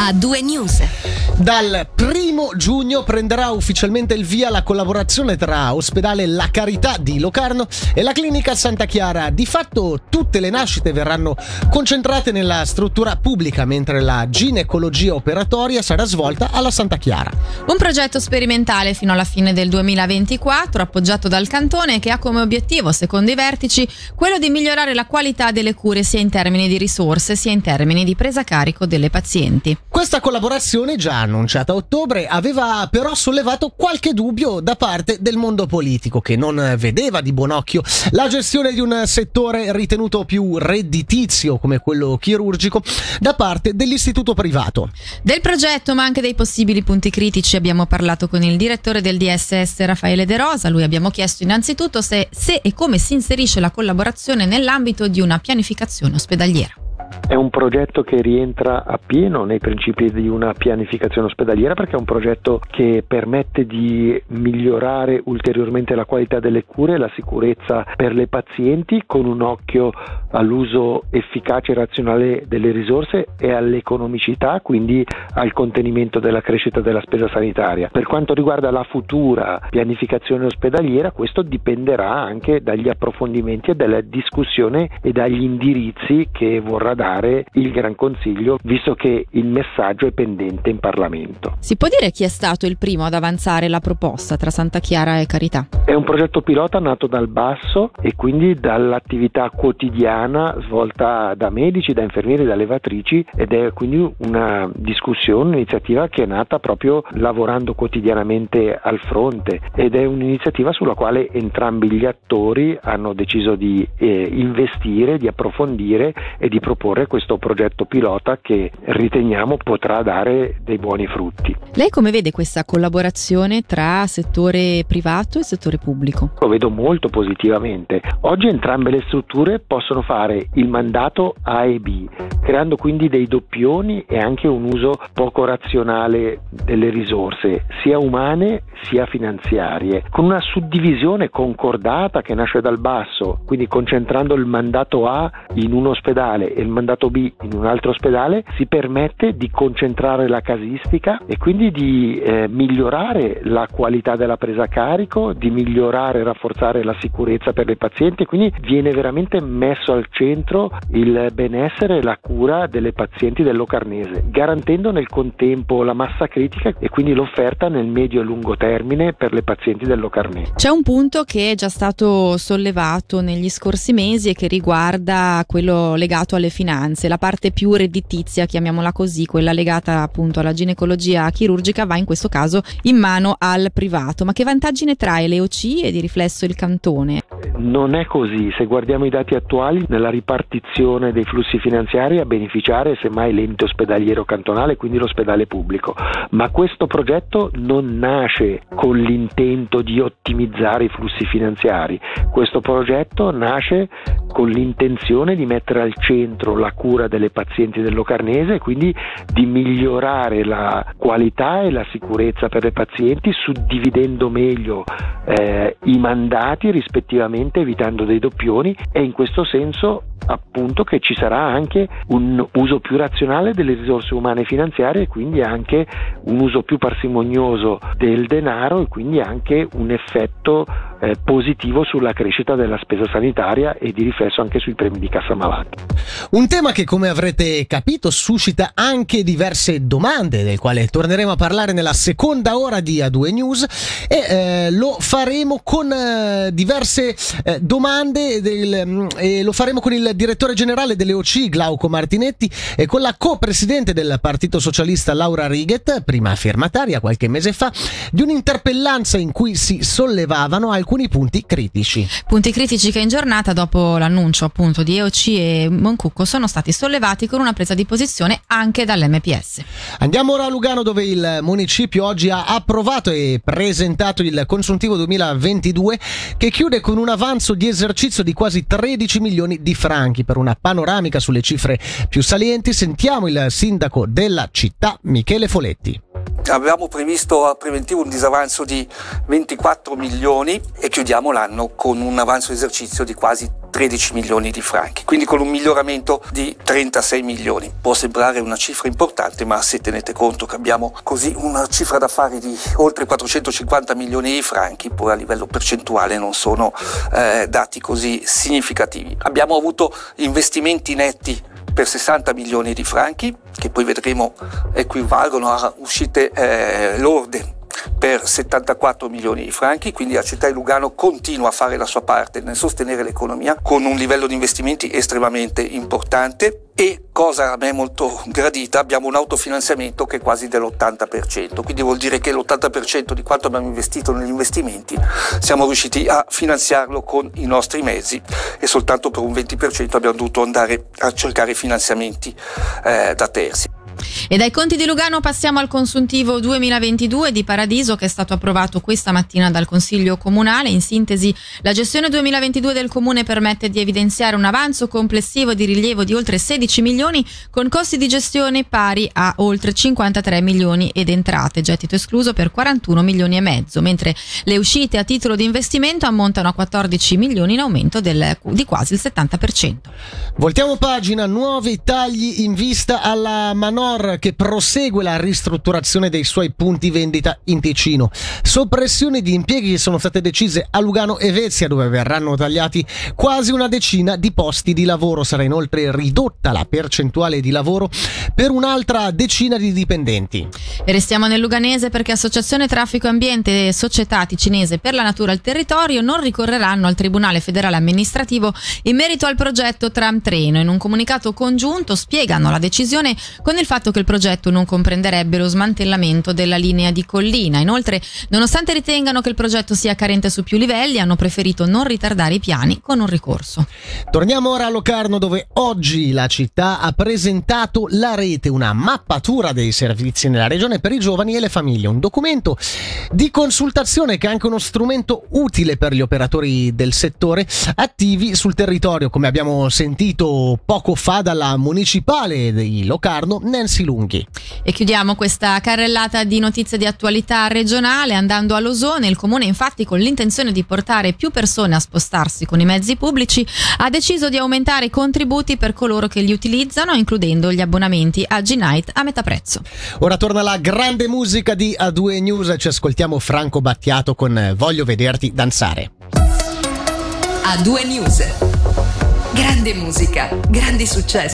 a due news. Dal primo giugno prenderà ufficialmente il via la collaborazione tra ospedale La Carità di Locarno e la clinica Santa Chiara. Di fatto tutte le nascite verranno concentrate nella struttura pubblica, mentre la ginecologia operatoria sarà svolta alla Santa Chiara. Un progetto sperimentale fino alla fine del 2024, appoggiato dal Cantone, che ha come obiettivo, secondo i vertici, quello di migliorare la qualità delle cure sia in termini di risorse sia in termini di presa a carico delle pazienti. Questa collaborazione, già annunciata a ottobre, aveva però sollevato qualche dubbio da parte del mondo politico, che non vedeva di buon occhio la gestione di un settore ritenuto più redditizio come quello chirurgico da parte dell'istituto privato. Del progetto, ma anche dei possibili punti critici, abbiamo parlato con il direttore del DSS Raffaele De Rosa. Lui abbiamo chiesto innanzitutto se, se e come si inserisce la collaborazione nell'ambito di una pianificazione ospedaliera. È un progetto che rientra appieno nei principi di una pianificazione ospedaliera perché è un progetto che permette di migliorare ulteriormente la qualità delle cure e la sicurezza per le pazienti con un occhio all'uso efficace e razionale delle risorse e all'economicità, quindi al contenimento della crescita della spesa sanitaria. Per quanto riguarda la futura pianificazione ospedaliera, questo dipenderà anche dagli approfondimenti e dalla discussione e dagli indirizzi che vorrà dare il Gran Consiglio, visto che il messaggio è pendente in Parlamento. Si può dire chi è stato il primo ad avanzare la proposta tra Santa Chiara e Carità? È un progetto pilota nato dal basso e quindi dall'attività quotidiana svolta da medici, da infermieri, da levatrici ed è quindi una discussione, un'iniziativa che è nata proprio lavorando quotidianamente al fronte ed è un'iniziativa sulla quale entrambi gli attori hanno deciso di eh, investire, di approfondire e di proporre questo progetto pilota che riteniamo potrà dare dei buoni frutti. Lei come vede questa collaborazione tra settore privato e settore pubblico? Lo vedo molto positivamente. Oggi entrambe le strutture possono fare il mandato A e B, creando quindi dei doppioni e anche un uso poco razionale delle risorse, sia umane sia finanziarie, con una suddivisione concordata che nasce dal basso, quindi concentrando il mandato A in un ospedale e il mandato B in un altro ospedale, si permette di concentrare la casistica e quindi di eh, migliorare la qualità della presa a carico, di migliorare e rafforzare la sicurezza per le pazienti, quindi viene veramente messo al centro il benessere e la cura delle pazienti del Locarnese, garantendo nel contempo la massa critica e quindi l'offerta nel medio e lungo termine per le pazienti del Locarnese. C'è un punto che è già stato sollevato negli scorsi mesi e che riguarda quello legato alle finanze, la parte più redditizia, chiamiamola così, quella legata appunto alla ginecologia chirurgica va in questo caso in mano al privato. Ma che vantaggi ne trae l'EOC e di riflesso il cantone? Non è così, se guardiamo i dati attuali nella ripartizione dei flussi finanziari a beneficiare semmai l'ente ospedaliero cantonale, quindi l'ospedale pubblico, ma questo progetto non nasce con l'intento di ottimizzare i flussi finanziari, questo progetto nasce con l'intenzione di mettere al centro la cura delle pazienti del Locarnese e quindi di migliorare la qualità e la sicurezza per le pazienti suddividendo meglio eh, i mandati rispettivamente evitando dei doppioni e in questo senso appunto che ci sarà anche un uso più razionale delle risorse umane e finanziarie e quindi anche un uso più parsimonioso del denaro e quindi anche un effetto eh, positivo sulla crescita della spesa sanitaria e di riflesso anche sui premi di cassa malati. Un tema che come avrete capito suscita anche diverse domande del quale torneremo a parlare nella seconda ora di A2 News e eh, lo faremo con eh, diverse eh, domande del, mm, e lo faremo con il direttore generale delle OC Glauco Martinetti e con la co-presidente del Partito Socialista Laura Righet, prima firmataria qualche mese fa, di un'interpellanza in cui si sollevavano alcuni punti critici. Punti critici che in giornata dopo l'annuncio appunto di EOC e Moncucco sono stati sollevati con una presa di posizione anche dall'MPS. Andiamo ora a Lugano dove il municipio oggi ha approvato e presentato il consuntivo 2022 che chiude con un avanzo di esercizio di quasi 13 milioni di franchi per una panoramica sulle cifre più salienti. Sentiamo il sindaco della città Michele Foletti. Avevamo previsto a preventivo un disavanzo di 24 milioni e chiudiamo l'anno con un avanzo esercizio di quasi 13 milioni di franchi, quindi con un miglioramento di 36 milioni. Può sembrare una cifra importante, ma se tenete conto che abbiamo così una cifra d'affari di oltre 450 milioni di franchi, poi a livello percentuale non sono eh, dati così significativi. Abbiamo avuto investimenti netti per 60 milioni di franchi, che poi vedremo equivalgono a uscite eh, lorde per 74 milioni di franchi, quindi la città di Lugano continua a fare la sua parte nel sostenere l'economia con un livello di investimenti estremamente importante e cosa a me molto gradita abbiamo un autofinanziamento che è quasi dell'80%, quindi vuol dire che l'80% di quanto abbiamo investito negli investimenti siamo riusciti a finanziarlo con i nostri mezzi e soltanto per un 20% abbiamo dovuto andare a cercare finanziamenti eh, da terzi. E dai conti di Lugano passiamo al consuntivo 2022 di Paradiso che è stato approvato questa mattina dal Consiglio Comunale. In sintesi, la gestione 2022 del Comune permette di evidenziare un avanzo complessivo di rilievo di oltre 16 milioni con costi di gestione pari a oltre 53 milioni ed entrate, gettito escluso per 41 milioni e mezzo, mentre le uscite a titolo di investimento ammontano a 14 milioni in aumento del, di quasi il 70%. Voltiamo pagina, nuovi tagli in vista alla manovra Nor che prosegue la ristrutturazione dei suoi punti vendita in Ticino. Soppressioni di impieghi sono state decise a Lugano e Vezia dove verranno tagliati quasi una decina di posti di lavoro. Sarà inoltre ridotta la percentuale di lavoro per un'altra decina di dipendenti. E restiamo nel Luganese perché Associazione Traffico Ambiente e Società Ticinese per la Natura e il Territorio non ricorreranno al Tribunale Federale Amministrativo in merito al progetto Tram Treno. In un comunicato congiunto spiegano la decisione con il fatto fatto che il progetto non comprenderebbe lo smantellamento della linea di collina. Inoltre, nonostante ritengano che il progetto sia carente su più livelli, hanno preferito non ritardare i piani con un ricorso. Torniamo ora a Locarno dove oggi la città ha presentato la rete, una mappatura dei servizi nella regione per i giovani e le famiglie, un documento di consultazione che è anche uno strumento utile per gli operatori del settore attivi sul territorio, come abbiamo sentito poco fa dalla municipale di Locarno, Nancy Lunghi. E chiudiamo questa carrellata di notizie di attualità regionale andando a Losone. Il comune infatti con l'intenzione di portare più persone a spostarsi con i mezzi pubblici ha deciso di aumentare i contributi per coloro che li utilizzano includendo gli abbonamenti a G-Night a metà prezzo. Ora torna la grande musica di A2 News e ci ascoltiamo Franco Battiato con Voglio vederti danzare. A2 News. Grande musica, grandi successi.